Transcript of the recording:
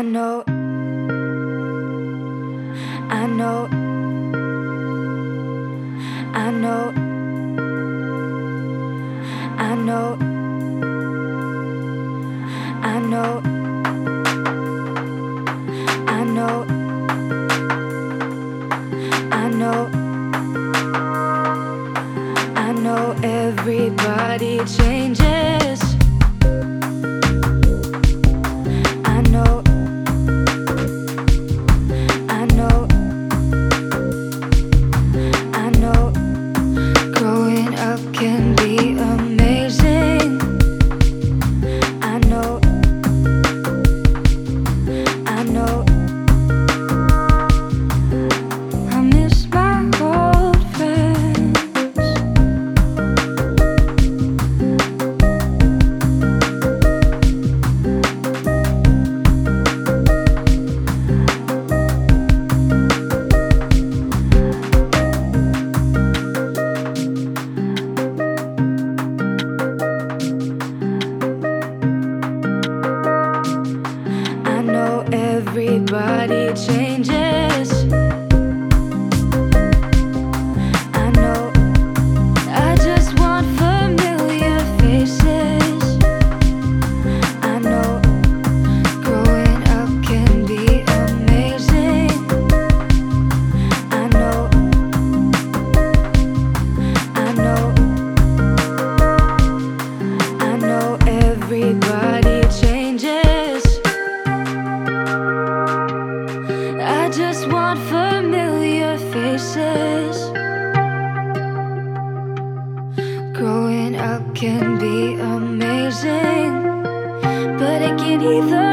I know, I know, I know, I know, I know, I know, I know, I know everybody changes. Be. everybody changes. I know, I just want familiar faces. I know, growing up can be amazing. I know, I know, I know everybody. Growing up can be amazing, but it can either.